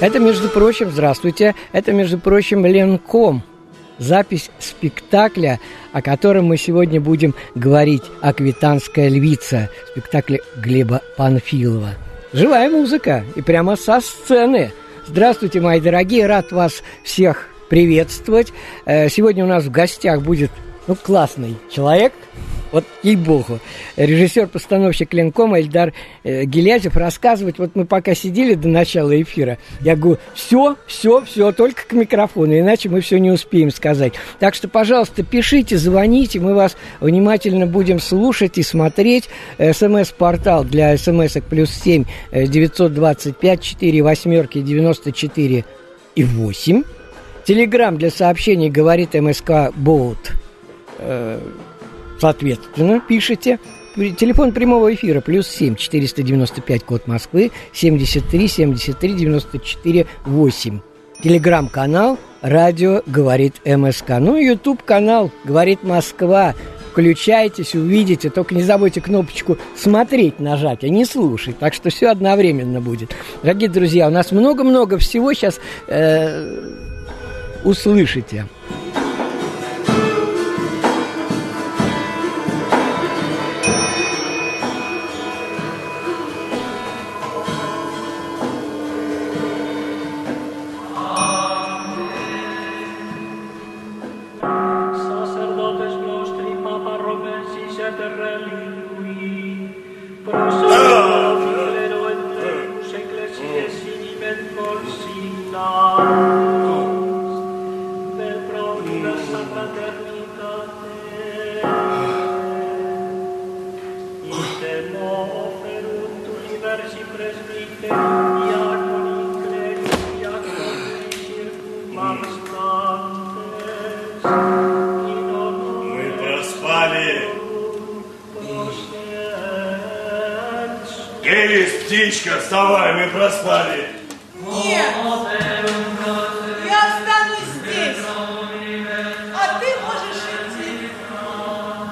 Это, между прочим, здравствуйте, это, между прочим, Ленком. Запись спектакля, о котором мы сегодня будем говорить, «Аквитанская львица», спектакль Глеба Панфилова. Живая музыка, и прямо со сцены. Здравствуйте, мои дорогие, рад вас всех приветствовать. Э, сегодня у нас в гостях будет ну, классный человек, вот ей-богу. Режиссер-постановщик Ленкома Эльдар э, Гелязев рассказывать, вот мы пока сидели до начала эфира, я говорю, все, все, все, только к микрофону, иначе мы все не успеем сказать. Так что, пожалуйста, пишите, звоните, мы вас внимательно будем слушать и смотреть. СМС-портал для смс плюс семь э, девятьсот двадцать пять четыре восьмерки девяносто четыре и восемь. Телеграмм для сообщений говорит МСК Боут э, Соответственно, пишите. Телефон прямого эфира плюс 7 495 код Москвы 73 73 94 8. Телеграм-канал «Радио говорит МСК». Ну YouTube-канал «Говорит Москва». Включайтесь, увидите. Только не забудьте кнопочку «Смотреть» нажать, а не слушать. Так что все одновременно будет. Дорогие друзья, у нас много-много всего сейчас э, услышите.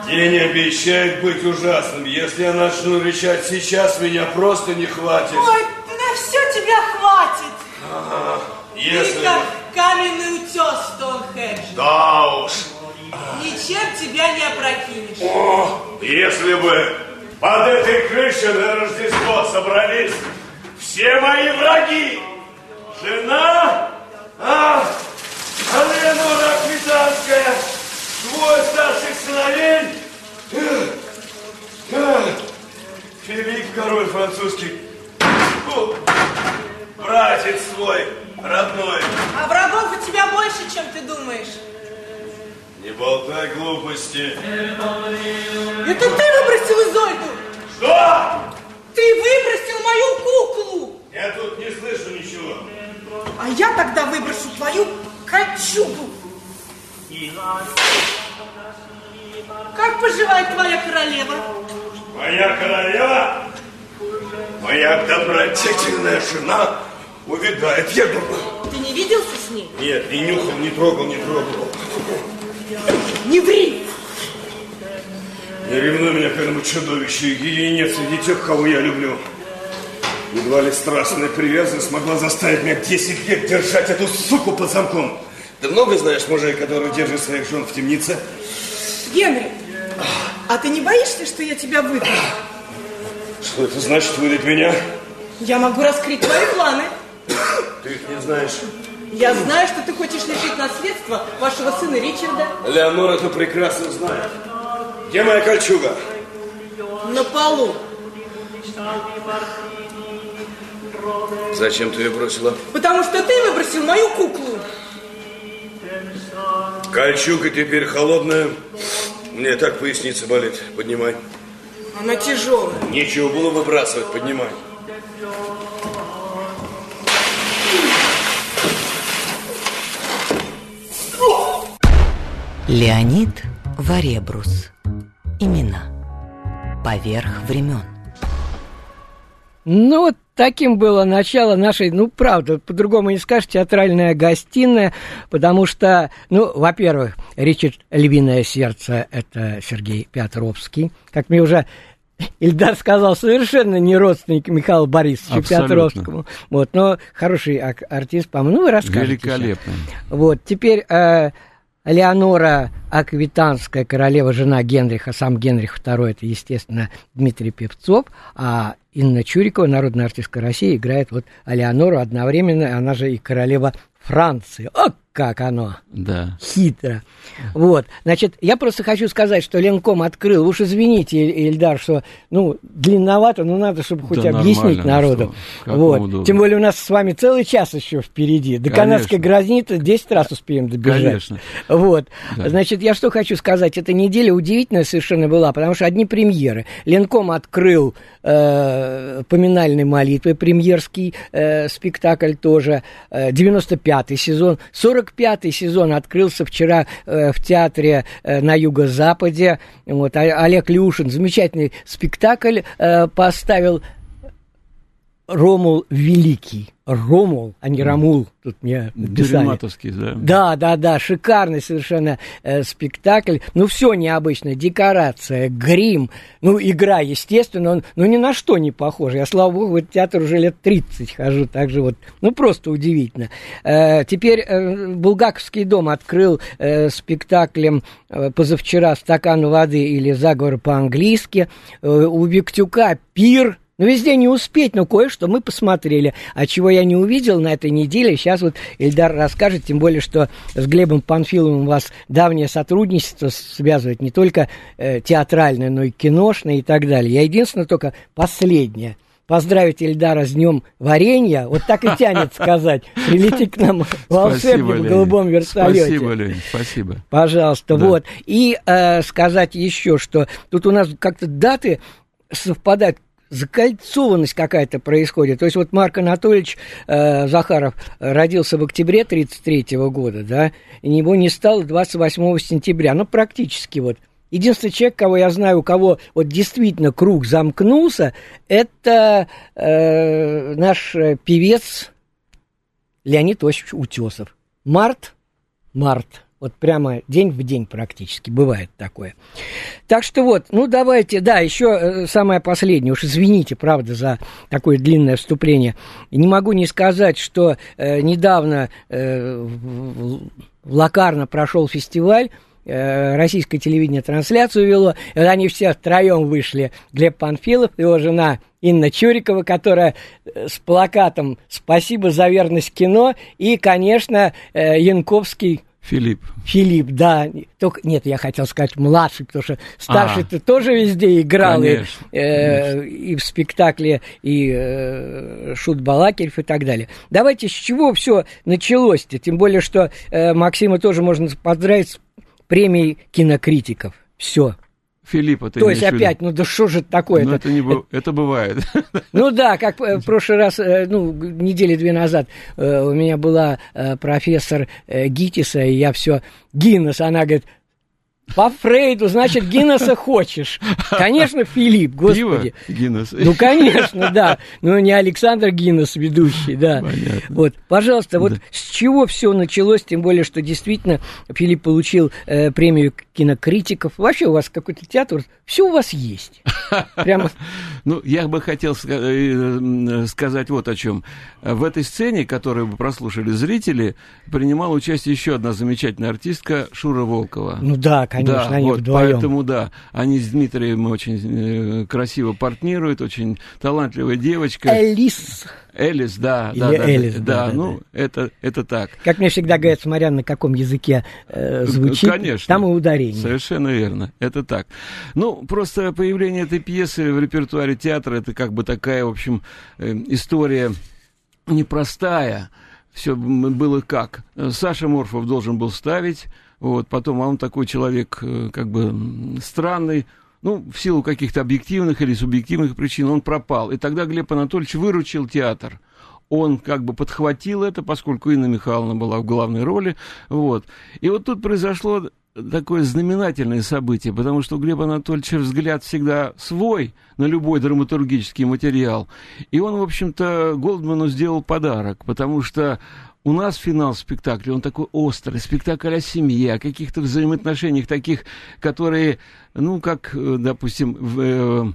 День обещает быть ужасным. Если я начну рычать сейчас, меня просто не хватит. Ой, на все тебя хватит. Если... Ты как каменный утес Стоунхедж. Да уж. Ничем тебя не опрокинешь. О, если бы под этой крышей на Рождество собрались все мои враги. Жена, а, Алена Аквитанская, твой старший сыновей, Филипп, король французский, братец свой, родной. А врагов у тебя больше, чем ты думаешь. Не болтай глупости. Это ты выбросил Изольду. Что? Ты выбросил мою куклу. Я тут не слышу ничего. А я тогда выброшу твою кольчугу. Как поживает твоя королева? Моя королева, моя добродетельная жена увидает, я думаю. Ты не виделся с ней? Нет, не нюхал, не трогал, не трогал. Не ври! Не ревнуй меня к этому чудовищу, ее нет среди тех, кого я люблю. Едва ли страстная привязанность могла заставить меня 10 лет держать эту суку под замком. Ты много знаешь мужей, которые держат своих жен в темнице? Генри, а ты не боишься, что я тебя выдам? Что это значит выдать меня? Я могу раскрыть твои планы. Ты их не знаешь. Я знаю, что ты хочешь лишить наследства вашего сына Ричарда Леонора это прекрасно знает. Где моя кольчуга? на полу. Зачем ты ее бросила? Потому что ты выбросил мою куклу. Кольчуга теперь холодная. Мне так поясница болит. Поднимай. Она тяжелая. Нечего было выбрасывать, поднимай. Леонид Варебрус. Имена. Поверх времен. Ну, вот таким было начало нашей, ну, правда, по-другому не скажешь, театральная гостиная, потому что, ну, во-первых, Ричард «Львиное сердце» — это Сергей Петровский. Как мне уже Ильдар сказал, совершенно не родственник Михаила Борисовича Абсолютно. Петровскому. Вот, но хороший артист, по-моему, ну, вы расскажете. сейчас. Великолепно. Вот, теперь э, Леонора Аквитанская, королева, жена Генриха, сам Генрих II, это, естественно, Дмитрий Певцов, а Инна Чурикова, народная артистка России, играет вот Леонору одновременно, она же и королева Франции. О, как оно! Да. хитро. Вот, значит, я просто хочу сказать, что Ленком открыл, уж извините, Иль- Ильдар, что, ну, длинновато, но надо, чтобы хоть Да объяснить нормально, народу. что, вот. удобно. Тем более у нас с вами целый час еще впереди. До Конечно. канадской границы 10 раз успеем добежать. Конечно. Вот. Да. Значит, я что хочу сказать, эта неделя удивительная совершенно была, потому что одни премьеры. Ленком открыл э, поминальной молитвы, премьерский э, спектакль тоже, э, 95-й сезон. 45-й сезон открылся вчера э, в театре э, на юго-западе. Вот, а- Олег Люшин замечательный спектакль э, поставил Ромул Великий. Ромул, а не Рамул. Тут мне написали. Да. Да, да, да, шикарный совершенно э, спектакль. Ну, все необычно. Декорация, грим, ну, игра, естественно, он, ну, ни на что не похож. Я, слава богу, в этот театр уже лет 30 хожу, так же вот, ну, просто удивительно. Э, теперь э, Булгаковский дом открыл э, спектаклем э, позавчера «Стакан воды» или «Заговор по-английски». Э, у Виктюка «Пир», ну, везде не успеть, но кое-что мы посмотрели. А чего я не увидел на этой неделе, сейчас вот Эльдар расскажет, тем более, что с Глебом Панфиловым у вас давнее сотрудничество связывает не только э, театральное, но и киношное и так далее. Я единственное только последнее. Поздравить Эльдара с днем варенья, вот так и тянет сказать. Прилети к нам волшебник в голубом вертолете. Спасибо, Леонид, спасибо. Пожалуйста, Да. вот. И э, сказать еще, что тут у нас как-то даты совпадают закольцованность какая-то происходит. То есть вот Марк Анатольевич э, Захаров родился в октябре 1933 года, да, и него не стало 28 сентября. Ну, практически вот. Единственный человек, кого я знаю, у кого вот действительно круг замкнулся, это э, наш певец Леонид Осипович Утесов. Март, март. Вот прямо день в день практически бывает такое. Так что вот, ну давайте, да, еще э, самое последнее, уж извините, правда, за такое длинное вступление. Не могу не сказать, что э, недавно э, в, в Лакарно прошел фестиваль, э, российское телевидение трансляцию вело, они все втроем вышли. Глеб Панфилов, его жена Инна Чурикова, которая э, с плакатом «Спасибо за верность кино», и, конечно, Янковский Филипп. Филипп, да. Только, нет, я хотел сказать младший, потому что старший ты тоже везде играл. И, Конечно, э, и в спектакле, и э, Шут Балакирев и так далее. Давайте с чего все началось-то? Тем более, что э, Максима тоже можно поздравить с премией кинокритиков. Все. Филиппа ты То есть опять, ну да что же такое? Ну, это, не, бу- это бывает. Ну да, как э, в прошлый раз, э, ну, недели две назад э, у меня была э, профессор э, Гитиса, и я все Гиннес, она говорит, по Фрейду, значит, Гиннеса хочешь. Конечно, Филипп, господи. Пиво Гиннес. Ну, конечно, да. Но не Александр Гиннес ведущий, да. Понятно. Вот, пожалуйста, вот Да. с чего все началось, тем более, что действительно Филипп получил э, премию кинокритиков. Вообще у вас какой-то театр, все у вас есть. Прямо Ну, я бы хотел э, сказать вот о чем. В этой сцене, которую вы прослушали зрители, принимала участие еще одна замечательная артистка Шура Волкова. Ну да, конечно, да, они вот, вдвоем. поэтому да, они с Дмитрием очень э, красиво партнируют, очень талантливая девочка. Элис. Элис, да, Или да, да, Элис, да, да, да, ну это это так. Как мне всегда говорят, смотря на каком языке э, звучит, Конечно. там и ударение. Совершенно верно, это так. Ну, просто появление этой пьесы в репертуаре театра, это как бы такая, в общем, э, история непростая. Все было как. Саша Морфов должен был ставить, вот, потом а он такой человек, э, как бы странный, ну, в силу каких-то объективных или субъективных причин он пропал. И тогда Глеб Анатольевич выручил театр. Он как бы подхватил это, поскольку Инна Михайловна была в главной роли. Вот. И вот тут произошло такое знаменательное событие, потому что у Глеба Анатольевича взгляд всегда свой на любой драматургический материал. И он, в общем-то, Голдману сделал подарок, потому что у нас финал спектакля, он такой острый, спектакль о семье, о каких-то взаимоотношениях таких, которые, ну, как, э, допустим, в, э,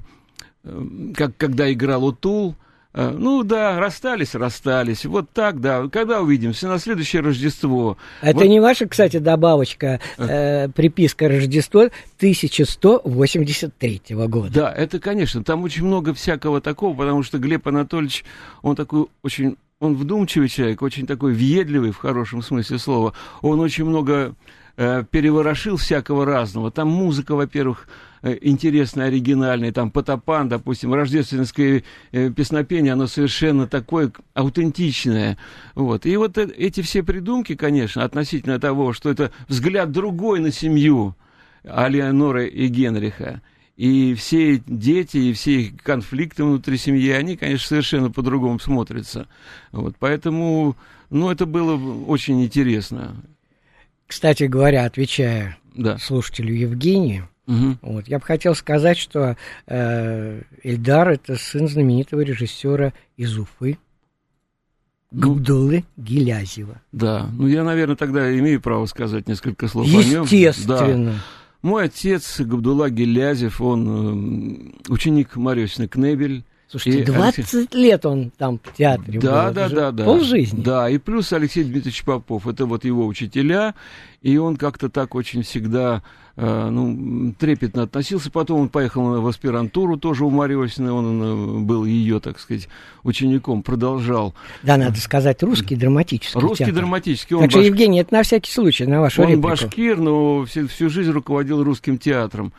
э, как когда играл Утул, э, ну да, расстались, расстались. Вот так, да. Когда увидимся? На следующее Рождество. Это Вот- не ваша, кстати, добавочка, э, приписка Рождество 1183 года. Да, это, конечно, там очень много всякого такого, потому что Глеб Анатольевич, он такой очень, он вдумчивый человек, очень такой въедливый в хорошем смысле слова. Он очень много э, переворошил всякого разного. Там музыка, во-первых, э, интересная, оригинальная. Там Потапан, допустим, рождественское э, песнопение, оно совершенно такое аутентичное. Вот. И вот э- эти все придумки, конечно, относительно того, что это взгляд другой на семью, Алеоноры и Генриха. И все дети, и все их конфликты внутри семьи, они, конечно, совершенно по-другому смотрятся. Вот, поэтому, ну, это было очень интересно. Кстати говоря, отвечая Да. слушателю Евгению, Мгм. вот, я бы хотел сказать, что э, Эльдар это сын знаменитого режиссера из Уфы, Ну, Габдуллы Гилязева. да. Ну, я, наверное, тогда имею право сказать несколько слов о нем. Да. Мой отец Габдулла Гелязев, он эм, ученик Марьевны Кнебель. Слушайте, И 20 лет он там в театре Да, был. да, да, да. Полжизни. Да, и плюс Алексей Дмитриевич Попов. Это вот его учителя. И он как-то так очень всегда э, ну, трепетно относился. Потом он поехал в аспирантуру тоже у Марьи Иосифовны. Он э, был ее, так сказать, учеником. Продолжал. Да, надо сказать, русский драматический Русский театр. драматический. Он, Так что, баш- Евгений, это на всякий случай, на вашу он реплику. башкир, но всю, всю жизнь руководил русским театром.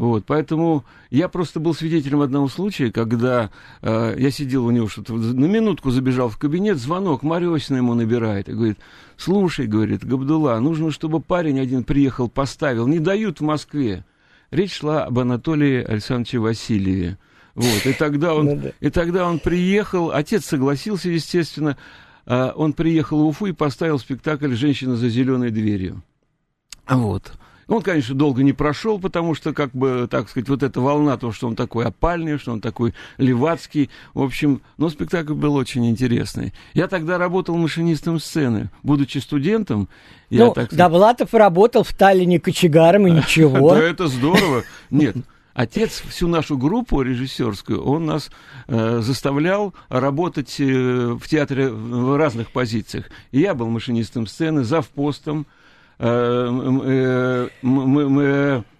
Вот, поэтому я просто был свидетелем одного случая, когда э, я сидел у него что-то, на минутку забежал в кабинет, звонок, Марья Иосифовна ему набирает и говорит, слушай, говорит, Габдулла, нужно, чтобы парень один приехал, поставил, не дают в Москве. Речь шла об Анатолии Александровиче Васильеве. Вот, и тогда он, Ну да. и тогда он приехал, отец согласился, естественно, а, он приехал в Уфу и поставил спектакль «Женщина за зеленой дверью». Вот. Он, конечно, долго не прошел, потому что, как бы, так сказать, вот эта волна, то, что он такой опальный, что он такой левацкий, в общем, но спектакль был очень интересный. Я тогда работал машинистом сцены. Будучи студентом, я, ну, так сказать, Довлатов работал в Таллине кочегаром, и ничего. да, это здорово. Нет, отец всю нашу группу режиссерскую, он нас э, заставлял работать э, в театре в разных позициях. И я был машинистом сцены, завпостом, м- м- м- э,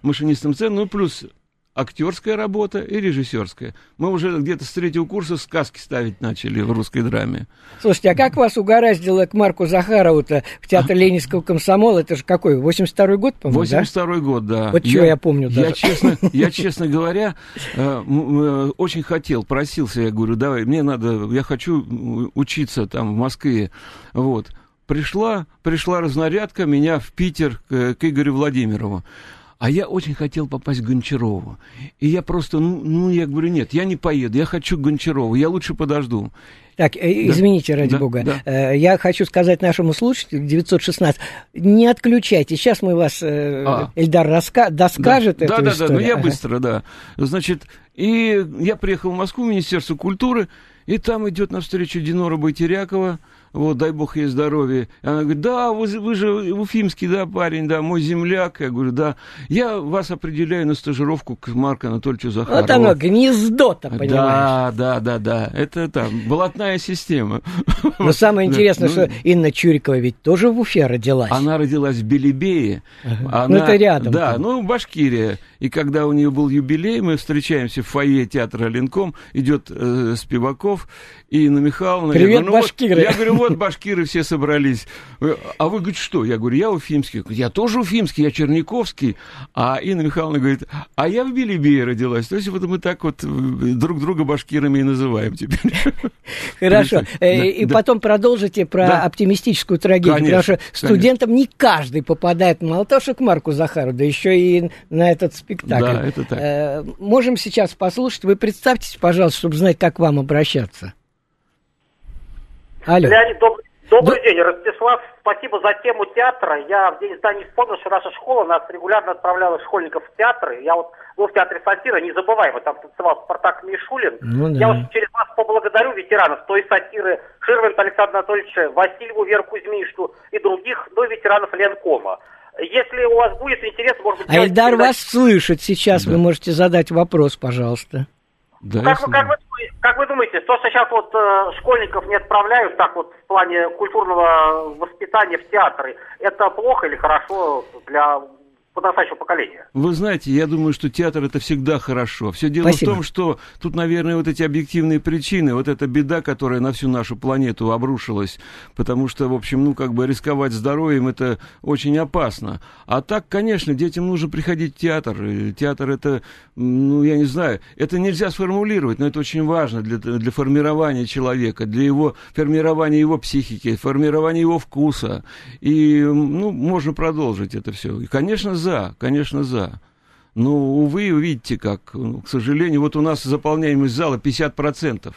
машинистом сцены, ну, плюс актерская работа и режиссерская. Мы уже где-то с третьего курса сказки ставить начали в русской драме. Слушайте, а как вас угораздило к Марку Захарову-то в театр Ленинского комсомола? Это же какой, 82-й год, по-моему, да? 82 год, да. Вот чего я помню Я, даже. честно, я, честно говоря, э, э, очень хотел, просился, я говорю, давай, мне надо, я хочу учиться там в Москве. Вот. Пришла, пришла разнарядка меня в Питер к, к Игорю Владимирову. А я очень хотел попасть к Гончарову. И я просто, ну, ну, я говорю, нет, я не поеду, я хочу к Гончарову, я лучше подожду. Так, э, извините, ради Да, бога. да. Э, Я хочу сказать нашему слушателю 916, не отключайте. Сейчас мы вас, э, А. Эльдар раска... доскажет да, эту да, да, историю. да, ну я Ага. быстро, да. Значит, и я приехал в Москву, в Министерство культуры, и там идет навстречу Динора Байтерякова, вот, дай бог ей здоровья. И Она говорит, да, вы, же- вы же уфимский, да, парень, да, мой земляк. Я говорю, да, я вас определяю на стажировку к Марку Анатольевичу Захарову. Вот оно, гнездо-то, понимаешь. Да, да, да, да, это там, блатная система. Но самое Да, интересное, ну, что Инна Чурикова ведь тоже в Уфе родилась. Она родилась в Белебее. Ага. Она, Ну, это рядом Да, там. ну, Башкирия. И когда у нее был юбилей, мы встречаемся в фойе театра Ленком, идет э, Спиваков и Инна Михайловна. Привет, я говорю, ну, вот- башкиры. я говорю, вот башкиры все собрались. А вы, говорите, что? Я говорю, я уфимский. Я тоже уфимский, я черниковский. А Инна Михайловна говорит, а я в Белебее родилась. То есть вот мы так вот э, друг друга башкирами и называем теперь. Хорошо. Э, И потом продолжите про оптимистическую трагедию. Потому что студентам не каждый попадает мало того, что к Марку Захару, да еще и на этот спектакль. Да, это так. Э, Можем сейчас послушать. Вы представьтесь, пожалуйста, чтобы знать, как к вам обращаться. Алло. Леонид, добрый, добрый Да. день. Ростислав, спасибо за тему театра. Я в день издания вспомнил, что наша школа нас регулярно отправляла школьников в театры. Я вот был в театре сатира, незабываемо, там танцевал Спартак Мишулин. Ну да. Я вот через вас поблагодарю ветеранов той сатиры Ширвинта Александра Анатольевича, Васильеву Веру Кузьминичну и других, ну, ветеранов Ленкома. Если у вас будет интерес, может быть... А передачу- вас слышит сейчас. Вы можете задать вопрос, пожалуйста. Да, Как, если- вы, как, вы, как вы думаете, то, что сейчас вот э, школьников не отправляют так вот в плане культурного воспитания в театры, это плохо или хорошо для подрастающего поколения? Вы знаете, я думаю, что театр это всегда хорошо. Все дело Спасибо. в том, что тут, наверное, вот эти объективные причины, вот эта беда, которая на всю нашу планету обрушилась, потому что, в общем, ну, как бы рисковать здоровьем это очень опасно. А так, конечно, детям нужно приходить в театр. И Театр это, ну, я не знаю, это нельзя сформулировать, но это очень важно для, для формирования человека, для его формирования его психики, формирования его вкуса. И, ну, можно продолжить это все. И, конечно, за, конечно, за. Ну, увы, вы видите как. Ну, К сожалению, вот у нас заполняемость зала 50%.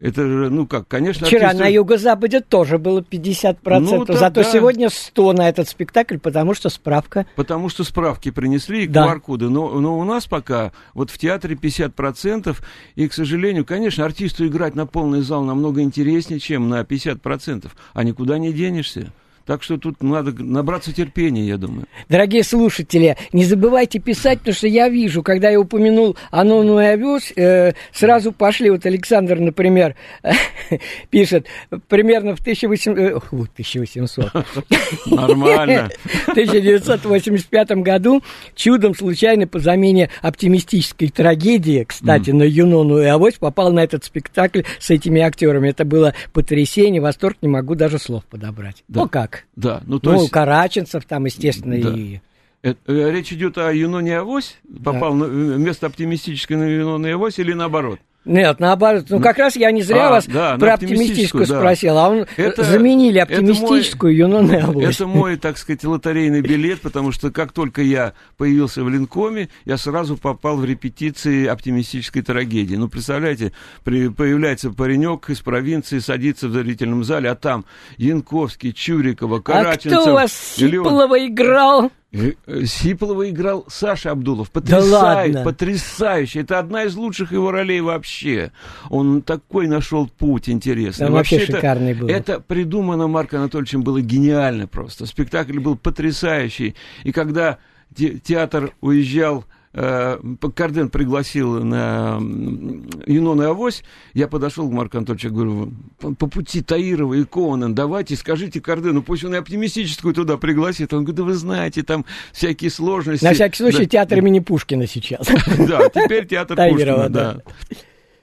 Это же, ну как, конечно... Вчера артисты- на юго-западе тоже было 50%, Ну, так зато да. сегодня 100 на этот спектакль, потому что справка. Потому что справки принесли, Да. QR-коды. Но, но у нас пока вот в театре 50%. И, к сожалению, конечно, артисту играть на полный зал намного интереснее, чем на 50%. А никуда не денешься. Так что тут надо набраться терпения, я думаю. Дорогие слушатели, не забывайте писать, потому что я вижу, когда я упомянул Анону и Овес, э, сразу пошли, вот Александр, например, пишет, примерно в 1800, э, ох, вот 1800, Нормально. В 1985 году чудом случайно по замене оптимистической трагедии, кстати, на Юнону и Авось попал на этот спектакль с этими актерами. Это было потрясение, восторг, не могу даже слов подобрать. Ну как? Да, ну то ну, есть... Караченцев там, естественно, Да. и... э, э, Речь идет о Юноне Авось? Попал на, э, вместо оптимистической на Юноне Авось или наоборот? Нет, наоборот. Ну, как раз я не зря А, вас да, про оптимистическую, оптимистическую да. спросил, а он Это- заменили это оптимистическую и Авось. Это мой, так сказать, лотерейный билет, потому что как только я появился в Линкоме, я сразу попал в репетиции оптимистической трагедии. Ну, представляете, при- появляется паренек из провинции, садится в зрительном зале, а там Янковский, Чурикова, А Караченцев. кто у вас Леон. Сиплова играл? Э, э, Сиплова играл Саша Абдулов. Да Потрясающе, ладно? потрясающе. Это одна из лучших его ролей вообще. Он такой нашел путь интересный. Да, вообще это- шикарный был. Это придумано Марком Анатольевичем было гениально просто. Спектакль был потрясающий. И когда те- театр уезжал Карден пригласил на м, Юнона и Авось, я подошел к Марку Анатольевичу, говорю, по, пути Таирова и Конан, давайте скажите Кардену, пусть он и оптимистическую туда пригласит. Он говорит, да вы знаете, там всякие сложности. На всякий случай, Да. театр имени Пушкина сейчас. Да, теперь театр Пушкина, да.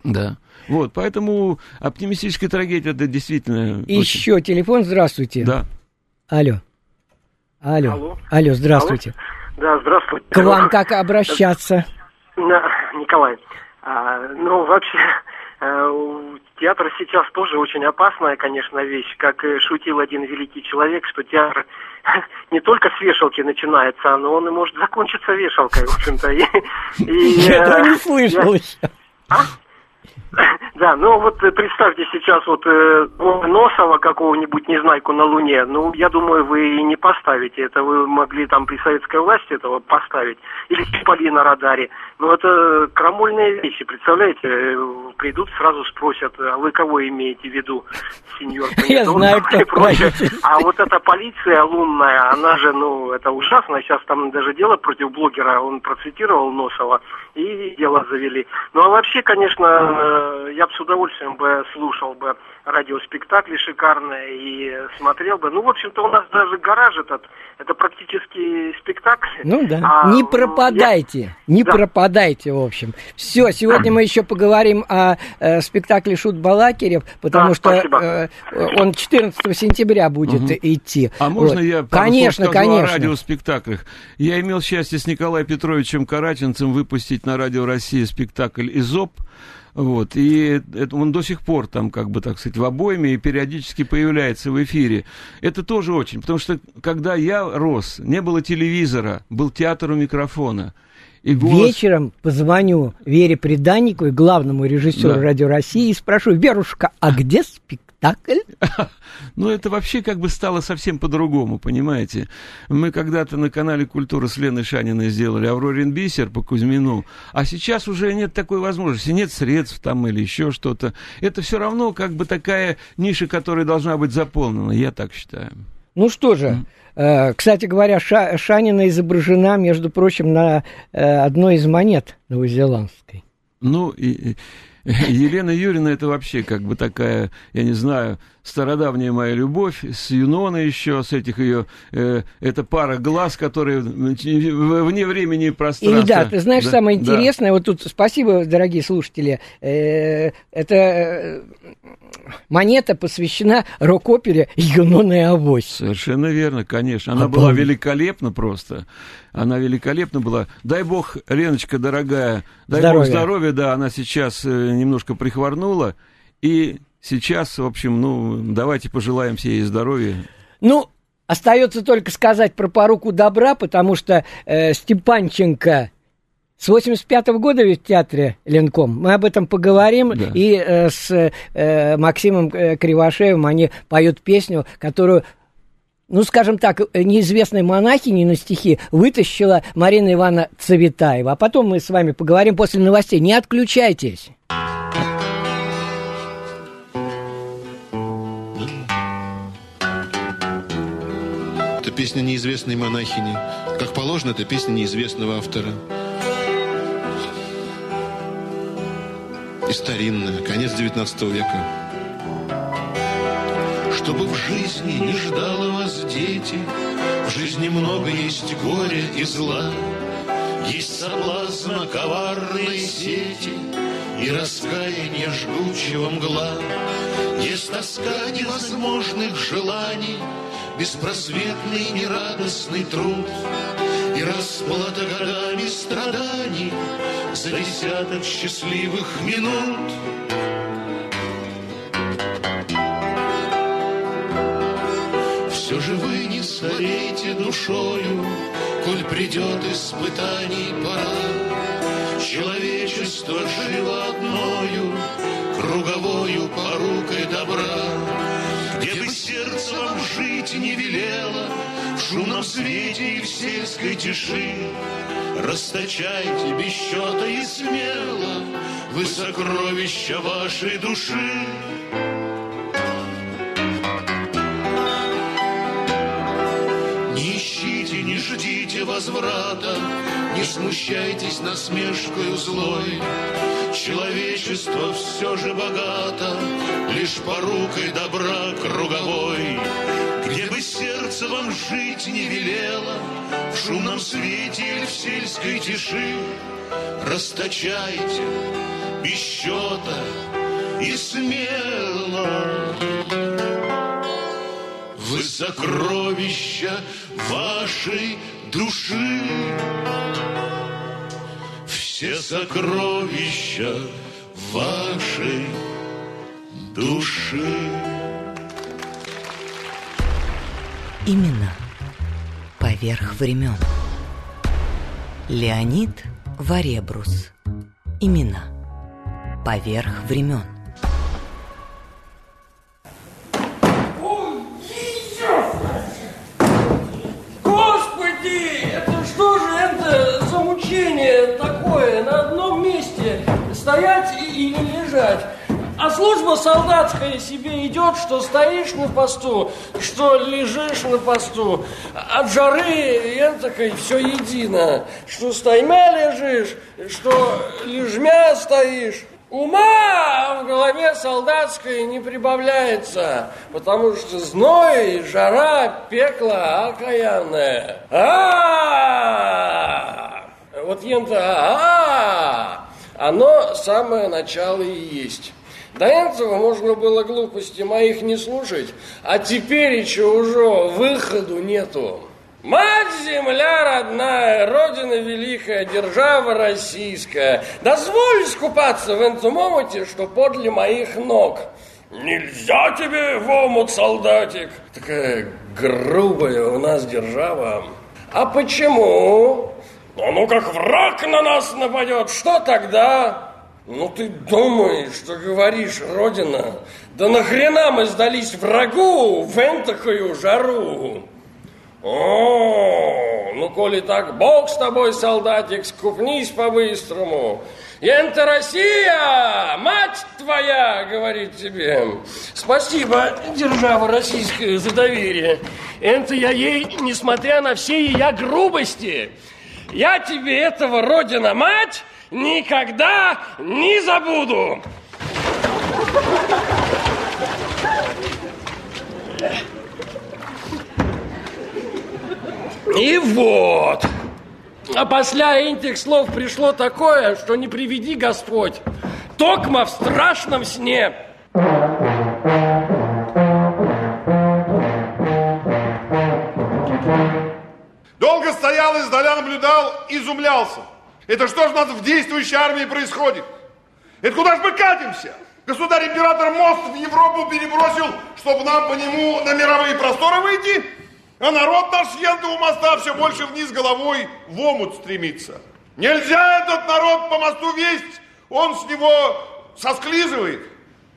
да. Вот, поэтому оптимистическая трагедия, это действительно... Еще телефон, здравствуйте. Да. Алло. Алло. Алло. Алло, здравствуйте. Да, здравствуйте. К вам как обращаться? Николай, а, ну вообще э, театр сейчас тоже очень опасная, конечно, вещь. Как шутил один великий человек, что театр не только с вешалки начинается, но он и может закончиться вешалкой, в общем-то. И, и, Я этого не слышал я- еще. Да, ну вот э, представьте сейчас вот э, Носова какого-нибудь незнайку на Луне. Ну, я думаю, вы и не поставите. Это вы могли там при советской власти этого поставить. Или Чиполли на радаре. Ну, это крамольные вещи, представляете? Э, Придут, сразу спросят, а вы кого имеете в виду, сеньор? Я знаю, кто. А вот эта полиция лунная, она же, ну, это ужасно. Сейчас там даже дело против блогера, он процитировал Носова, и дело завели. Ну, а вообще, конечно, я я бы с удовольствием бы слушал бы радиоспектакли шикарные и смотрел бы. Ну, в общем-то, у нас даже гараж этот, это практически спектакль. Ну да. А, не пропадайте, я- не Да. пропадайте, в общем. Все, сегодня мы еще поговорим о э, спектакле Шут Балакирев, потому Да, что спасибо. э, он 14 сентября будет идти. А можно Вот. я Конечно, скажу о конечно. радиоспектаклях? Я имел счастье с Николаем Петровичем Караченцем выпустить на Радио России спектакль «Изоп». Вот, и это, он до сих пор там, как бы, так сказать, в обойме и периодически появляется в эфире. Это тоже очень, потому что, когда я рос, не было телевизора, был театр у микрофона. И голос... Вечером позвоню Вере Преданниковой, главному режиссеру Да. Радио России, и спрошу, Верушка, а где спектакль? Ну, это вообще как бы стало совсем по-другому, понимаете? Мы когда-то на канале «Культура» с Леной Шаниной сделали «Аврорин бисер» по Кузьмину, а сейчас уже нет такой возможности, нет средств там или еще что-то. Это все равно как бы такая ниша, которая должна быть заполнена, я так считаю. Ну что же, э, кстати говоря, Ша- Шанина изображена, между прочим, на э, одной из монет новозеландской. Ну, и Елена Юрьевна это вообще как бы такая, я не знаю, стародавняя моя любовь, с Юнона еще, с этих ее, э, это пара глаз, которые вне времени и И пространства. да, ты знаешь, Да, самое да. интересное, вот тут спасибо, дорогие слушатели, э, это э, монета посвящена рок-опере «Юнона и Авось». Совершенно верно, конечно. Она Обалдеть. была великолепна просто. Она великолепна была. Дай бог, Леночка, дорогая, дай Здоровья. бог здоровья, да, она сейчас э, немножко прихворнула. И сейчас, в общем, ну, давайте пожелаем всей ей здоровья. Ну, остается только сказать про поруку добра, потому что э, Степанченко с 85 года ведь в театре Ленком. Мы об этом поговорим. Да. И э, с э, Максимом э, Кривошеевым они поют песню, которую ну, скажем так, неизвестной монахини на стихи вытащила Марина Ивановна Цветаева. А потом мы с вами поговорим после новостей. Не отключайтесь. Песня неизвестной монахини. Как положено, это песня неизвестного автора. И старинная, конец 19 века. Чтобы в жизни не ждало вас дети, В жизни много есть горя и зла, Есть соблазна коварной сети И раскаяние жгучего мгла. Есть тоска невозможных желаний, Беспросветный нерадостный труд И расплата годами страданий За десяток счастливых минут. Все же вы не старейте душою, Коль придет испытаний пора. Человечество живо одною, Круговою порукой добра. Велело, В шумном свете и в сельской тиши, Расточайте без счета и смело Вы сокровища вашей души. Не ищите, не ждите возврата, Не смущайтесь насмешкою злой. Человечество все же богато, Лишь порукой добра круговой. Где бы сердце вам жить не велело, В шумном свете или в сельской тиши, Расточайте без счета и смело. Вы сокровища вашей души. Все сокровища вашей души. Именно поверх времен. Леонид Варебрус. Имена поверх времен. Господи, это что же это за мучение такое на одном месте стоять и, и не лежать? А служба солдатская себе идет, что стоишь на посту, что лежишь на посту. От жары этакой все едино. Что стоймя лежишь, что лежмя стоишь. Ума в голове солдатской не прибавляется, потому что зной, жара, пекло окаянное. А, вот ем-то, а, оно самое начало и есть. До этого можно было глупости моих не слушать, а теперь еще уже выходу нету. Мать земля родная, Родина великая, держава российская, дозволь искупаться в этом омуте, что подле моих ног. Нельзя тебе в омут, солдатик. Такая грубая у нас держава. А почему? А ну как враг на нас нападет, что тогда? Ну ты думаешь, что говоришь, Родина? Да нахрена мы сдались врагу в такую жару? О, ну коли так, Бог с тобой, солдатик, скупнись по-быстрому. Энто Россия, мать твоя, говорит тебе. Спасибо, держава российская, за доверие. Энто я ей, несмотря на все ее грубости, я тебе этого, родина мать, никогда не забуду. И вот. А после этих слов пришло такое, что не приведи Господь. Токма в страшном сне. Долго стоял, издаля наблюдал, изумлялся. Это что же у нас в действующей армии происходит? Это куда же мы катимся? Государь-император мост в Европу перебросил, чтобы нам по нему на мировые просторы выйти? А народ наш с Янтового моста все больше вниз головой в омут стремится. Нельзя этот народ по мосту весть, он с него сосклизывает.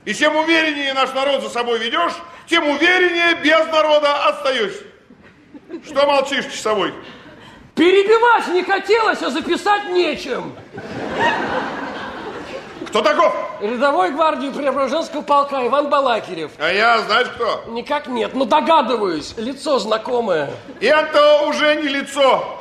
И чем увереннее наш народ за собой ведешь, тем увереннее без народа остаешься. Что молчишь, часовой? Перебивать не хотелось, а записать нечем. Кто таков? Рядовой гвардии Преображенского полка Иван Балакирев. А я, знаешь кто? Никак нет, но догадываюсь. Лицо знакомое. Это уже не лицо.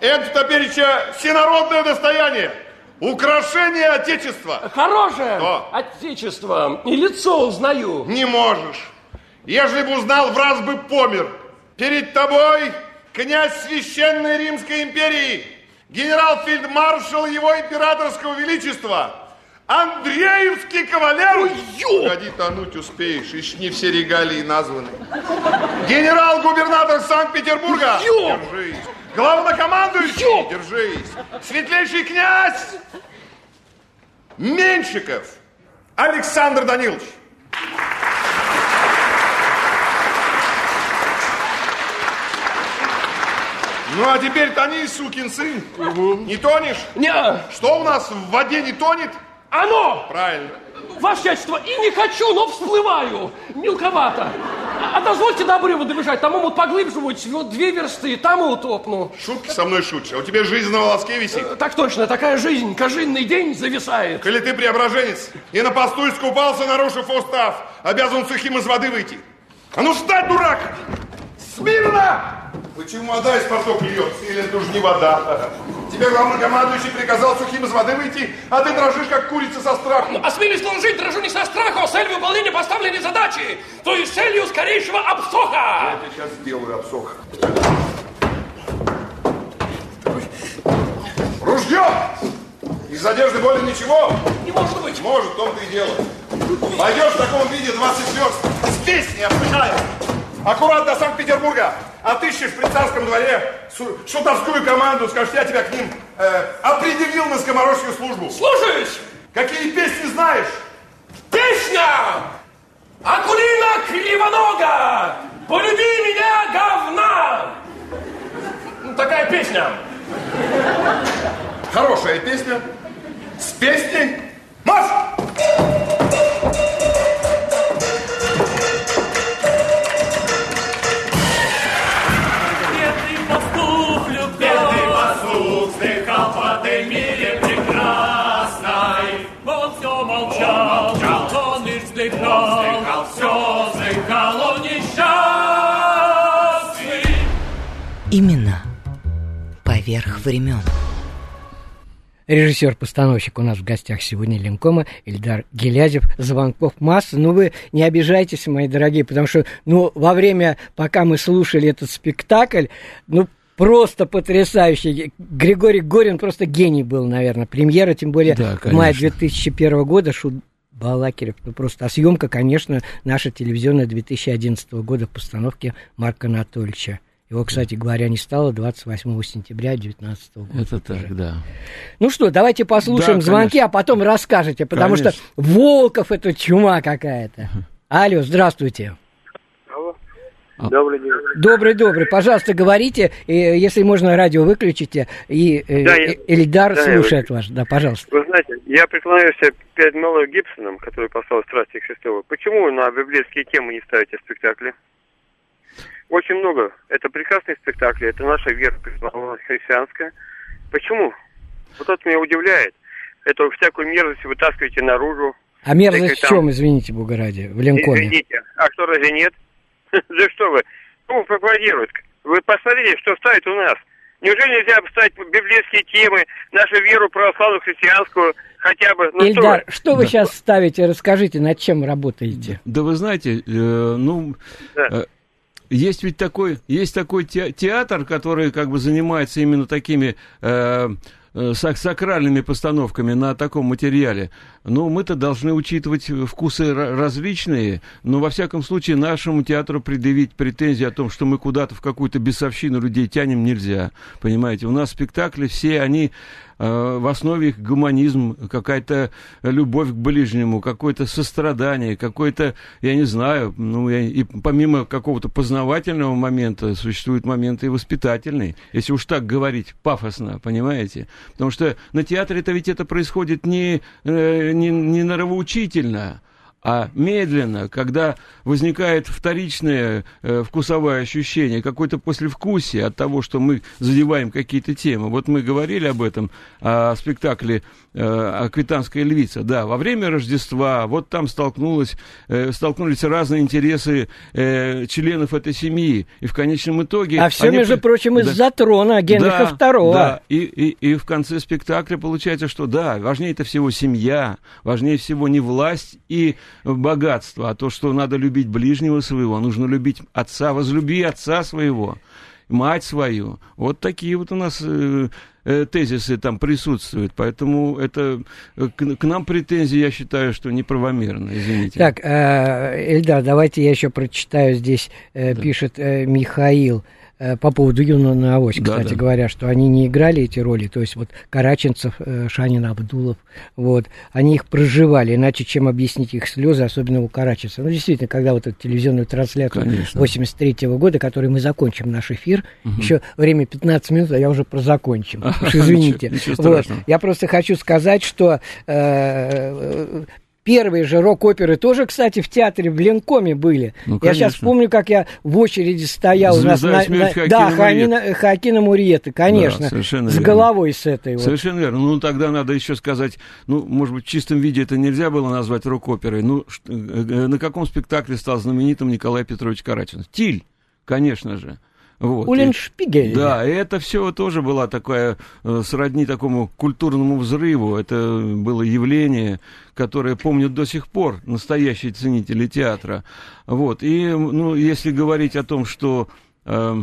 Это теперь всенародное достояние. Украшение Отечества. Хорошее Что? Отечество. И лицо узнаю. Не можешь. Ежели бы узнал, в раз бы помер. Перед тобой князь Священной Римской империи, генерал-фельдмаршал его императорского величества, Андреевский кавалер. Ой, Погоди, тонуть успеешь, еще не все регалии названы. Генерал-губернатор Санкт-Петербурга. Ё! Держись. Главнокомандующий. Держись. Светлейший князь. Меньшиков. Александр Данилович. Ну, а теперь тони, сукин сын. Не тонешь? Не. Что у нас в воде не тонет? Оно! Правильно. Ваше Отечество, и не хочу, но всплываю. Мелковато. А дозвольте до обрыва добежать. Там омут поглубже будет, всего две версты, там и утопну. Шутки со мной шутишь, а у тебя жизнь на волоске висит. Так точно, такая жизнь, кожинный день зависает. Коли ты преображенец и на посту искупался, нарушив устав, обязан сухим из воды выйти. А ну встать, дурак! Смирно! Почему вода из порток льется? Или это уже не вода? Тебе главнокомандующий приказал сухим из воды выйти, а ты дрожишь, как курица со страху. Осмелюсь служить, дрожу не со страха, а с целью выполнения поставленной задачи, то есть целью скорейшего обсоха. Я тебе сейчас сделаю обсох. Ружье! Из одежды более ничего? Не может быть. Может, в том-то и дело. Пойдешь в таком виде 20 верст. С песней обсыхая. Аккурат до Санкт-Петербурга. Отыщешь при царском дворе су- шутовскую команду, скажешь, я тебя к ним э, определил на скоморожью службу. Слушаюсь. Какие песни знаешь? Песня! Акулина Кривонога! Полюби меня, говна! Ну, Такая песня. Хорошая песня. С песней марш! Поверх времен. Режиссер-постановщик у нас в гостях сегодня Ленкома Ильдар Гелязев. Звонков масса. Ну, вы не обижайтесь, мои дорогие, потому что, ну, во время, пока мы слушали этот спектакль, ну, просто потрясающий. Григорий Горин просто гений был, наверное. Премьера, тем более Да, в мае конечно. 2001 года. Шут Балакирев. Ну, просто. А съемка, конечно, наша телевизионная 2011 года в постановке Марка Анатольевича. Его, кстати говоря, не стало 28 сентября 2019 года. Это так, да. Ну что, давайте послушаем Да, звонки, конечно. а потом расскажете, потому Конечно. что Волков это чума какая-то. Алло, здравствуйте. Добрый день. Добрый, добрый. Пожалуйста, говорите, и, если можно, радио выключите, и э, Да, э, Эльдар да, слушает вас. Да, пожалуйста. Вы знаете, я преклоняюсь перед Мелом Гибсоном, который послал страсти Христова. Почему на библейские темы не ставите спектакли? Очень много. Это прекрасные спектакли, это наша вера православная, христианская. Почему? Вот это меня удивляет. Это всякую мерзость вытаскиваете наружу. А мерзость в там- чем, извините, Бога ради, в Ленкоме? Извините, а что разве нет? Да что вы? Кому пропагандируют? Вы посмотрите, что ставят у нас. Неужели нельзя поставить библейские темы, нашу веру православную, христианскую, хотя бы... Ну, что Эльдар, вы? что вы сейчас ставите? Расскажите, над чем работаете? Да вы знаете, э, ну, э, есть ведь такой, есть такой те- театр, который как бы занимается именно такими э, э, сак- сакральными постановками на таком материале. Ну, мы-то должны учитывать вкусы ра- различные, но во всяком случае нашему театру предъявить претензии о том, что мы куда-то в какую-то бесовщину людей тянем, нельзя. Понимаете, у нас спектакли все, они в основе их гуманизм, какая-то любовь к ближнему, какое-то сострадание, какой-то, я не знаю, ну, я- и помимо какого-то познавательного момента существуют моменты и воспитательные, если уж так говорить пафосно, понимаете? Потому что на театре-то ведь это происходит не, э, не, не норовоучительно, а медленно, когда возникает вторичное э, вкусовое ощущение, какое-то послевкусие от того, что мы задеваем какие-то темы. Вот мы говорили об этом, о спектакле э, «Аквитанская львица». Да, во время Рождества вот там столкнулось, э, столкнулись разные интересы э, членов этой семьи. И в конечном итоге... А все, они между прочим, Да. из-за трона Генриха Да, II. Да, и, и, и в конце спектакля получается, что да, важнее это всего семья, важнее всего не власть и богатство, а то, что надо любить ближнего своего, нужно любить отца, возлюби отца своего, мать свою. Вот такие вот у нас э, э, тезисы там присутствуют, поэтому это э, к, к нам претензии, я считаю, что неправомерно, извините. Так, э, Эльдар, давайте я еще прочитаю здесь, э, пишет э, Михаил э, по поводу юного авось, Да, кстати да. говоря, что они не играли эти роли, то есть вот Караченцев, э, Шанин Абдулов, вот, они их проживали, иначе чем объяснить их слезы, особенно у Караченцева. Ну, действительно, когда вот эту телевизионную трансляцию Конечно. 83 года, которой мы закончим наш эфир, Мгм. еще время 15 минут, а я уже про закончим, извините. ничего- ничего Вот. Я просто хочу сказать, что э, первые же рок-оперы тоже, кстати, в театре в Ленкоме были. Ну, я сейчас помню, как я в очереди стоял у нас «Звезда и смерть» Хоакина да, Мурьетта. Хоакина, Хоакина Мурьетта, конечно, Да, с верно. головой с этой вот. Совершенно верно. Ну, тогда надо еще сказать, ну, может быть, в чистом виде это нельзя было назвать рок-оперой. Ну, э, э, на каком спектакле стал знаменитым Николай Петрович Караченцев? Тиль, конечно же. Вот. Уллиншпигель. Да, и это все тоже была такая, э, сродни такому культурному взрыву. Это было явление, которое помнят до сих пор настоящие ценители театра. Вот. И, ну, если говорить о том, что э,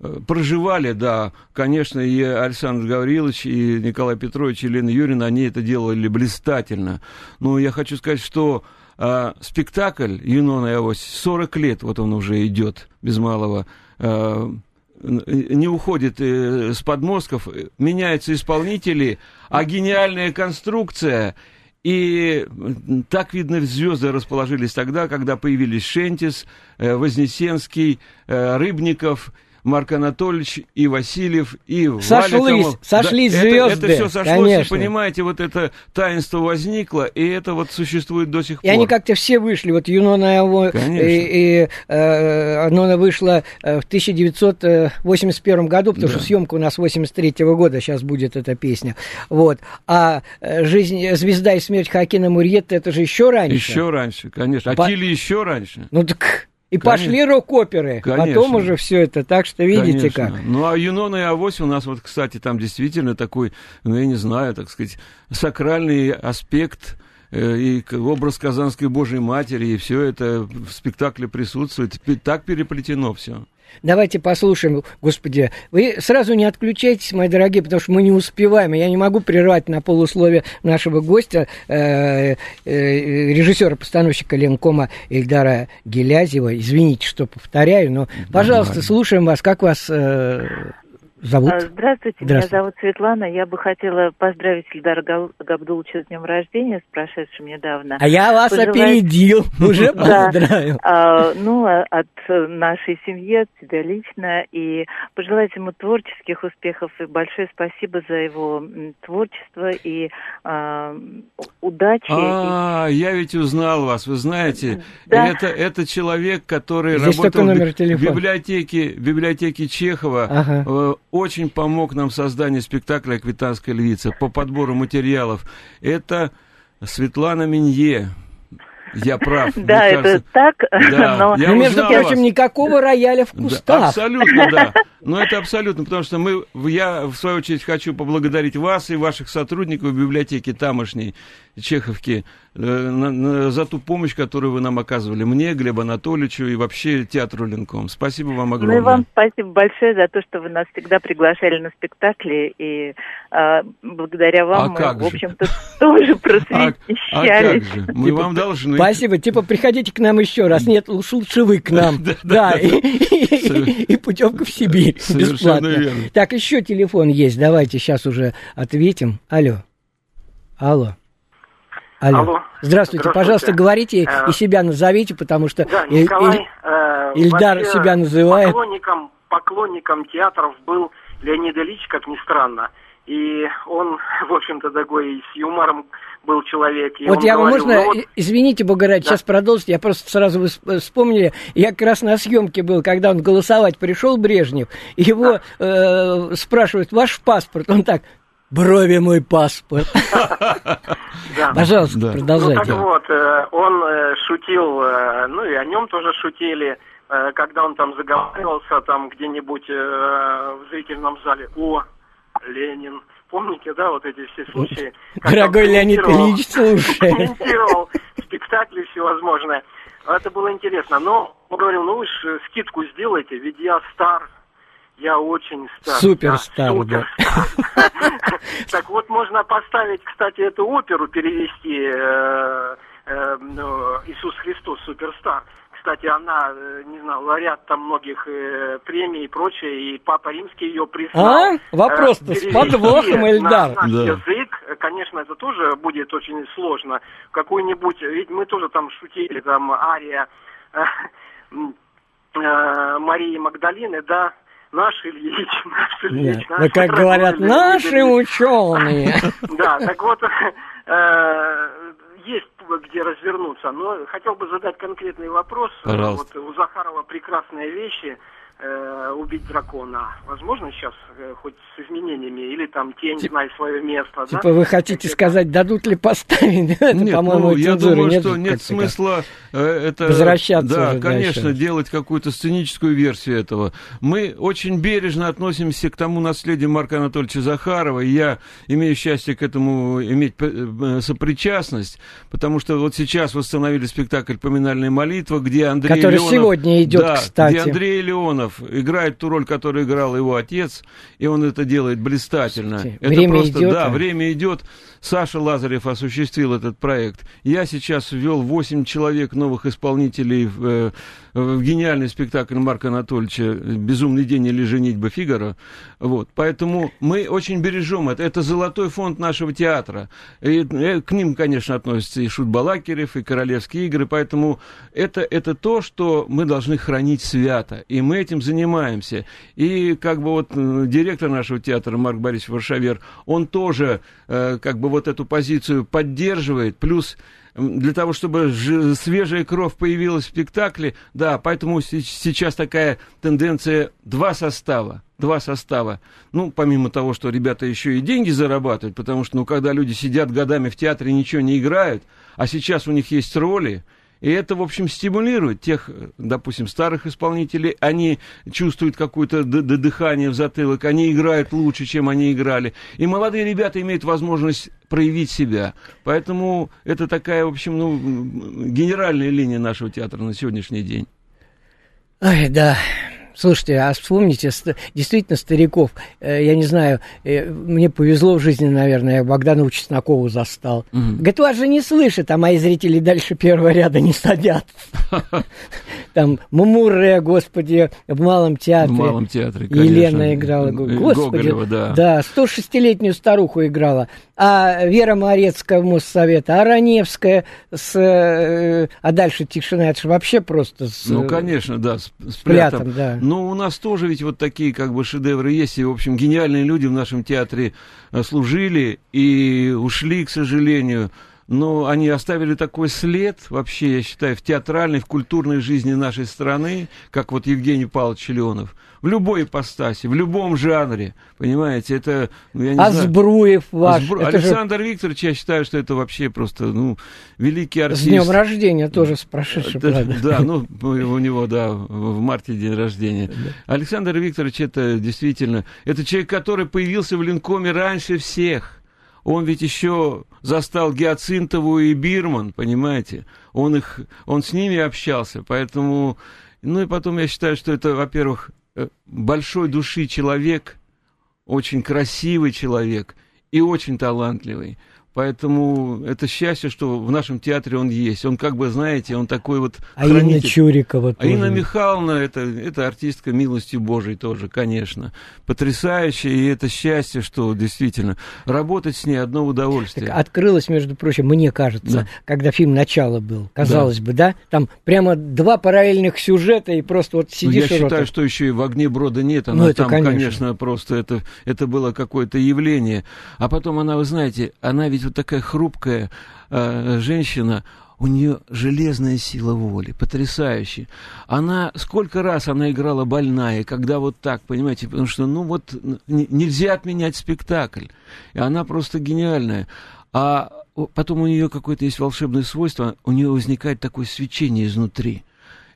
э, проживали, да, конечно, и Александр Гаврилович, и Николай Петрович, и Елена Юрьевна, они это делали блистательно. Но я хочу сказать, что э, спектакль «Юнона и Авось» 40 лет, вот он уже идет без малого, не уходит э, с подмостков, э, меняются исполнители, а гениальная конструкция. И так, видно, звезды расположились тогда, когда появились Шентис, э, Вознесенский, э, Рыбников, Марк Анатольевич и Васильев, и Сошлись, Валиков. сошлись это- звезды, Это, все сошлось, конечно. и, понимаете, вот это таинство возникло, и это вот существует до сих И пор. они как-то все вышли. Вот Юнона его, Конечно. и, и, э, Нона вышла э, в 1981 году, потому Да. что съемка у нас 83 года, сейчас будет эта песня. Вот. А э, жизнь, звезда и смерть Хакина Мурьетта, это же еще раньше. Еще раньше, конечно. А По- еще раньше. Ну так И пошли рок-оперы. Конечно. Потом уже все это. Так что видите Конечно. как. Ну, а Юнона и Авось у нас вот, кстати, там действительно такой, ну, я не знаю, так сказать, сакральный аспект э, и образ Казанской Божьей Матери, и все это в спектакле присутствует. Так переплетено все. Давайте послушаем, господи, вы сразу не отключайтесь, мои дорогие, потому что мы не успеваем. Я не могу прервать на полусловие нашего гостя, э, э, режиссера-постановщика Ленкома Эльдара Гелязева. Извините, что повторяю, но, пожалуйста, слушаем вас. Как вас э, зовут? А, Здравствуйте, меня Здравствуйте. зовут Светлана. Я бы хотела поздравить Ильдара Гал- Габдуловича с днем рождения, с прошедшим недавно. А я вас Пожелать- опередил, уже Да. поздравил. А, ну, а- от нашей семьи, от тебя лично, и пожелать ему творческих успехов, и большое спасибо за его творчество и а, удачи. А, я ведь узнал вас, вы знаете, Да. это, это человек, который Здесь работал в библиотеке, в библиотеке Чехова, Ага. э, очень помог нам в создании спектакля «Аквитанская львица» по подбору материалов. Это Светлана Минье. Я прав. мне Да, это кажется. так, Да, но... я Ну, между прочим, вас. никакого рояля в Да, кустах. абсолютно, да. Но это абсолютно, потому что мы, я, в свою очередь, хочу поблагодарить вас и ваших сотрудников библиотеки тамошней Чеховки за ту помощь, которую вы нам оказывали. Мне, Глебу Анатольевичу и вообще театру Ленком. Спасибо вам Ну огромное. и вам спасибо большое за то, что вы нас всегда приглашали на спектакли, и а, благодаря вам А мы, как в общем-то, тоже А, а как просвещались. же? Мы вам должны. Спасибо. Типа, приходите к нам еще раз. Нет, лучше лучше вы к нам. Да, и- путевка в Сибирь Совершенно бесплатно. верно. Так, еще телефон есть. Давайте сейчас уже ответим. Алло. Алло. Алло. Алло. Здравствуйте. Здравствуйте. Пожалуйста, говорите Э, и себя назовите, потому что Да, Николай, э, Ильдар себя называет. Поклонником, поклонником театров был Леонид Ильич, как ни странно. И он, в общем-то, такой с юмором был человек. И Вот я говорил, можно, ну вот, извините, Бога ради, Да. сейчас продолжите, я просто сразу вы сп- вспомнили, я как раз на съемке был, когда он голосовать пришел, Брежнев, его э, спрашивают, ваш паспорт, он так, брови мой паспорт. Пожалуйста, Да. Ну продолжайте. так вот, э, он э, шутил, э, ну и о нем тоже шутили, когда он там заговаривался там где-нибудь в зрительном зале. О, Ленин. Помните, да, вот эти все случаи? Дорогой Леонид Ильич, слушай. комментировал спектакли всевозможные. Это было интересно. Но он говорил, ну вы же скидку сделайте, ведь я стар, я очень стар. Суперстар, да. суперстар. Так вот, можно поставить, кстати, эту оперу перевести э, э, ну, «Иисус Христос, суперстар». Кстати, она, э, не знаю, лауреат там многих премий и прочее, и Папа Римский ее признал. А? Вопрос-то с подвохом, на Эльдар. наш Да. язык, конечно, это тоже будет очень сложно. Какой-нибудь, ведь мы тоже там шутили, там ария Марии Магдалины, да, наш Ильич, наш Ильич, Нет, наш Ну, как говорят, наши Ильич». ученые. Да, так вот, э, есть где развернуться, но хотел бы задать конкретный вопрос. Пожалуйста. Вот у Захарова прекрасные вещи э, убить дракона. Возможно сейчас э, хоть с изменениями или там тень, знай свое место, Типа да? вы хотите сказать, дадут ли поставить? Это, Нет, по-моему, ну, я думаю, нет. что нет смысла э, это... Возвращаться Да, уже конечно, дальше. делать какую-то сценическую версию этого. Мы очень бережно относимся к тому наследию Марка Анатольевича Захарова, и я имею счастье к этому иметь сопричастность, потому что вот сейчас восстановили спектакль «Поминальная молитва», где Андрей Который Леонов... сегодня идет, да, кстати. где Андрей Леонов играет ту роль, которую играл его отец, и он это делает блистательно. Слушайте, это время просто, идет, да, а? время идет. Саша Лазарев осуществил этот проект. Я сейчас ввел 8 человек новых исполнителей в, э, в гениальный спектакль Марка Анатольевича «Безумный день» или «Женитьба Фигара». Вот. Поэтому мы очень бережем это. Это золотой фонд нашего театра. И, э, к ним, конечно, относятся и Шут Балакирев, и Королевские игры. Поэтому это, это то, что мы должны хранить свято. И мы этим занимаемся. И как бы вот э, директор нашего театра Марк Борисович Варшавер, он тоже как бы вот эту позицию поддерживает. Плюс для того, чтобы свежая кровь появилась в спектакле, да, поэтому се- сейчас такая тенденция два состава. Два состава. Ну, помимо того, что ребята еще и деньги зарабатывают, потому что, ну, когда люди сидят годами в театре, ничего не играют, а сейчас у них есть роли, И это, в общем, стимулирует тех, допустим, старых исполнителей. Они чувствуют какое-то дыхание в затылок, они играют лучше, чем они играли. И молодые ребята имеют возможность проявить себя. Поэтому это такая, в общем, ну, генеральная линия нашего театра на сегодняшний день. Ой, да. Слушайте, а вспомните, действительно, стариков, э, я не знаю, э, мне повезло в жизни, наверное, я Богданову Чеснокову застал. Угу. Говорит, вас же не слышит, а мои зрители дальше первого ряда не садят. Там Мумуре, господи, в Малом театре. В Малом театре, Елена играла. Господи, да. Да, 106-летнюю старуху играла. А Вера Морецкая в Моссовета, а Раневская с... Э, а дальше тишина, это же вообще просто с... Ну, конечно, да, с, с плятом. да. Но у нас тоже ведь вот такие как бы шедевры есть, и, в общем, гениальные люди в нашем театре э, служили и ушли, к сожалению но они оставили такой след вообще, я считаю, в театральной, в культурной жизни нашей страны, как вот Евгений Павлович Леонов. В любой ипостаси, в любом жанре, понимаете, это, ну, я не а знаю... Ваш. Збру... Александр же... Викторович, я считаю, что это вообще просто, ну, великий артист. С днем рождения тоже с прошедшим, да, да, ну, у него, да, в марте день рождения. Да. Александр Викторович, это действительно, это человек, который появился в Линкоме раньше всех. Он ведь еще застал Гиацинтову и Бирман, понимаете? Он, их, он с ними общался, поэтому... Ну и потом я считаю, что это, во-первых, э, большой души человек, очень красивый человек и очень талантливый. Поэтому это счастье, что в нашем театре он есть. Он как бы, знаете, он такой вот А хранитель. Инна Чурикова тоже. А Инна Михайловна, это, это артистка милостью Божией тоже, конечно. Потрясающая, и это счастье, что действительно работать с ней одно удовольствие. Так открылось, между прочим, мне кажется, да. когда фильм «Начало» был, казалось да. бы, да? Там прямо два параллельных сюжета, и просто вот сидишь ну, Я считаю, ротом. что еще и в «Огне брода» нет. Она ну, это, там, конечно. конечно, просто это, это было какое-то явление. А потом она, вы знаете, она ведь вот такая хрупкая э, женщина, у нее железная сила воли, потрясающая. Она, сколько раз она играла больная, когда вот так, понимаете, потому что, ну вот, нельзя отменять спектакль. И она просто гениальная. А потом у нее какое-то есть волшебное свойство, у нее возникает такое свечение изнутри.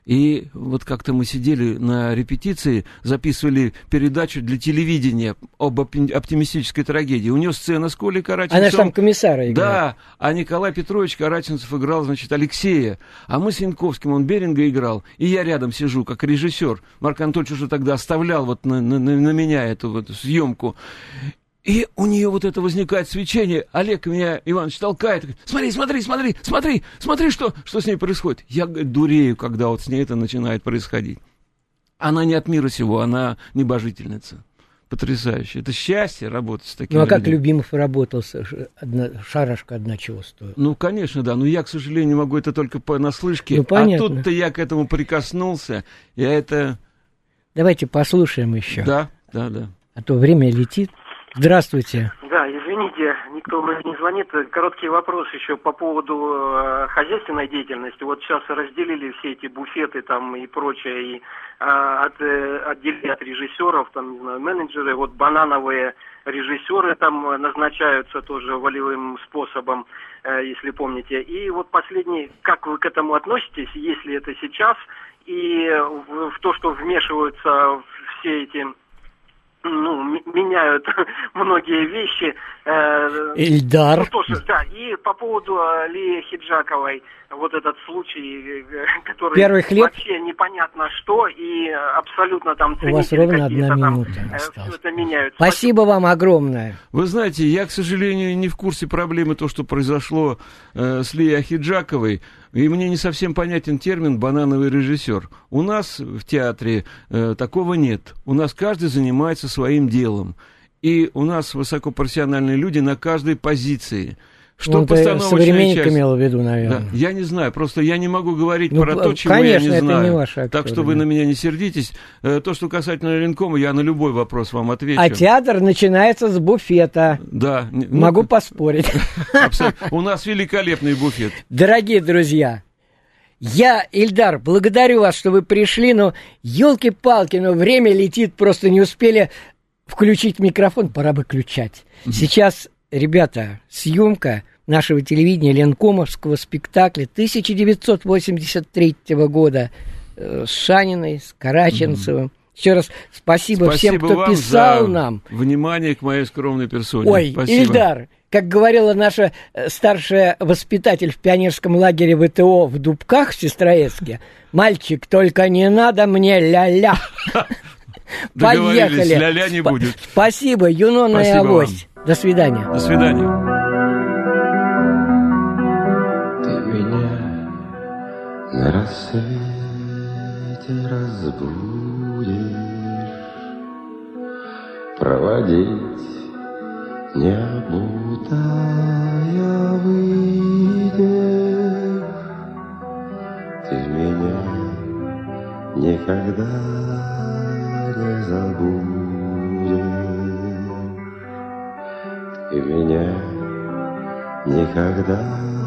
И вот как-то мы сидели на репетиции, записывали передачу для телевидения об оптимистической трагедии. У нее сцена с Колей Караченцевым. Она же там комиссара играет. Да, а Николай Петрович Караченцев играл, значит, Алексея. А мы с Янковским, он Беринга играл. И я рядом сижу, как режиссер. Марк Анатольевич уже тогда оставлял вот на, на, на меня эту вот съемку. И у нее вот это возникает свечение. Олег меня, Иванович, толкает. Смотри, смотри, смотри, смотри, смотри, что, что с ней происходит. Я дурею, когда вот с ней это начинает происходить. Она не от мира сего, она небожительница. Потрясающе. Это счастье работать с такими Ну, а людьми. как Любимов работал, одна, шарашка одна чего стоит? Ну, конечно, да. Но я, к сожалению, могу это только понаслышке. Ну, понятно. А тут-то я к этому прикоснулся. Я это... Давайте послушаем еще. Да, да, да. А то время летит. Здравствуйте. Да, извините, никто мне не звонит. Короткий вопрос еще по поводу э, хозяйственной деятельности. Вот сейчас разделили все эти буфеты там и прочее, и э, от, э, отделили от режиссеров, там, не знаю, менеджеры, вот банановые режиссеры там назначаются тоже волевым способом, э, если помните. И вот последний, как вы к этому относитесь, если это сейчас, и в, в то, что вмешиваются все эти ну, меняют многие вещи. Э, Ильдар. Ну, тоже, да, и по поводу э, Лии Хиджаковой, вот этот случай, э, который Первый хлеб? вообще непонятно что, и абсолютно там У вас ровно одна минута там, осталась. Это меняют. Спасибо вам огромное. Вы знаете, я, к сожалению, не в курсе проблемы, то, что произошло э, с Лией Ахиджаковой. И мне не совсем понятен термин «банановый режиссер». У нас в театре э, такого нет. У нас каждый занимается своим делом. И у нас высокопрофессиональные люди на каждой позиции – что Он современник часть? имел в виду, наверное. Да, я не знаю, просто я не могу говорить ну, про то, чего конечно, я не знаю. Это не ваша так что вы на меня не сердитесь. Э, то, что касательно Ленкома, я на любой вопрос вам отвечу. А театр начинается с буфета. Да. Ну, могу поспорить. У нас великолепный буфет. Дорогие друзья, я, Ильдар, благодарю вас, что вы пришли, но елки-палки, но время летит, просто не успели включить микрофон, пора бы включать. Сейчас, ребята, съемка нашего телевидения Ленкомовского спектакля 1983 года э, с Шаниной, с Караченцевым. Mm-hmm. Еще раз спасибо, спасибо всем, кто писал нам. Внимание к моей скромной персоне. Ой, спасибо. Ильдар, как говорила наша э, старшая воспитатель в пионерском лагере ВТО в Дубках в Сестроецке, мальчик, только не надо мне ля-ля. Поехали. Ля-ля не будет. Спасибо, Юнона и Авось. До свидания. До свидания. На рассвете разбудишь, проводить не обутая выйдешь, ты меня никогда не забудешь, ты меня никогда не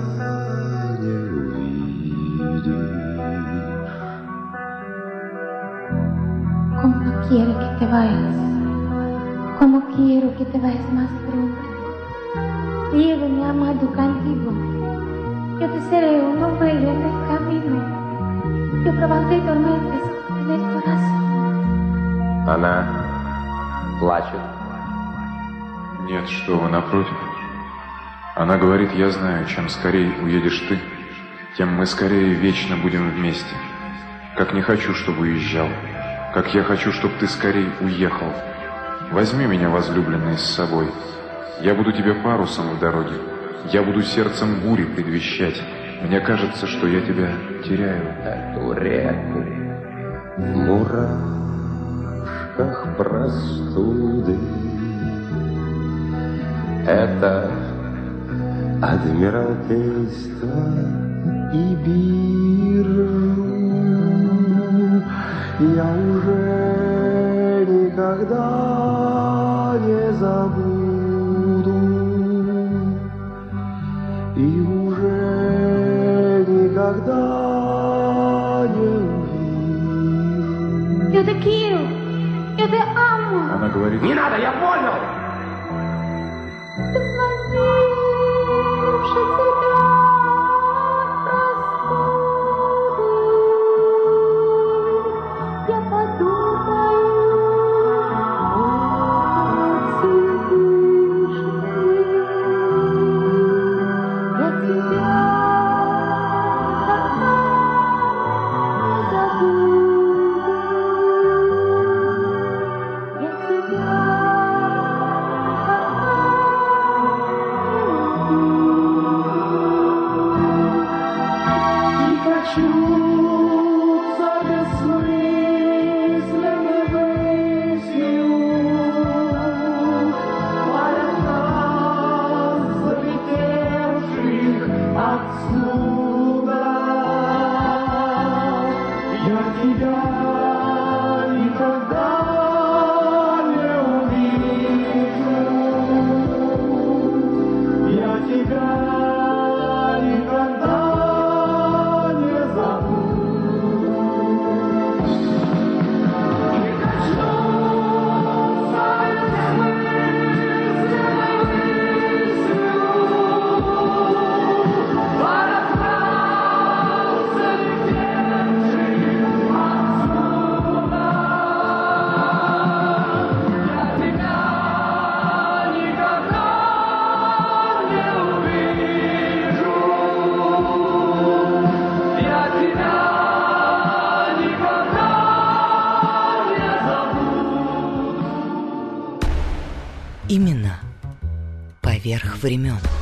Como no quiero que te vayas. Como quiero que te vayas más pronto. Llévame, amado, contigo. Yo te seré un hombre en el camino. Yo provoqué tormentas en el corazón. Она плачет. Нет, что вы, напротив. Она говорит, я знаю, чем скорее уедешь ты, тем мы скорее вечно будем вместе. Как не хочу, чтобы уезжал, как я хочу, чтобы ты скорее уехал. Возьми меня, возлюбленный, с собой. Я буду тебе парусом в дороге. Я буду сердцем бури предвещать. Мне кажется, что я тебя теряю. Эту реку в мурашках простуды. Это адмиралтейство и биржу. Я уже никогда не забуду и уже никогда не увижу. Quiero, я te amo. Она говорит... Не надо, я понял! Времен.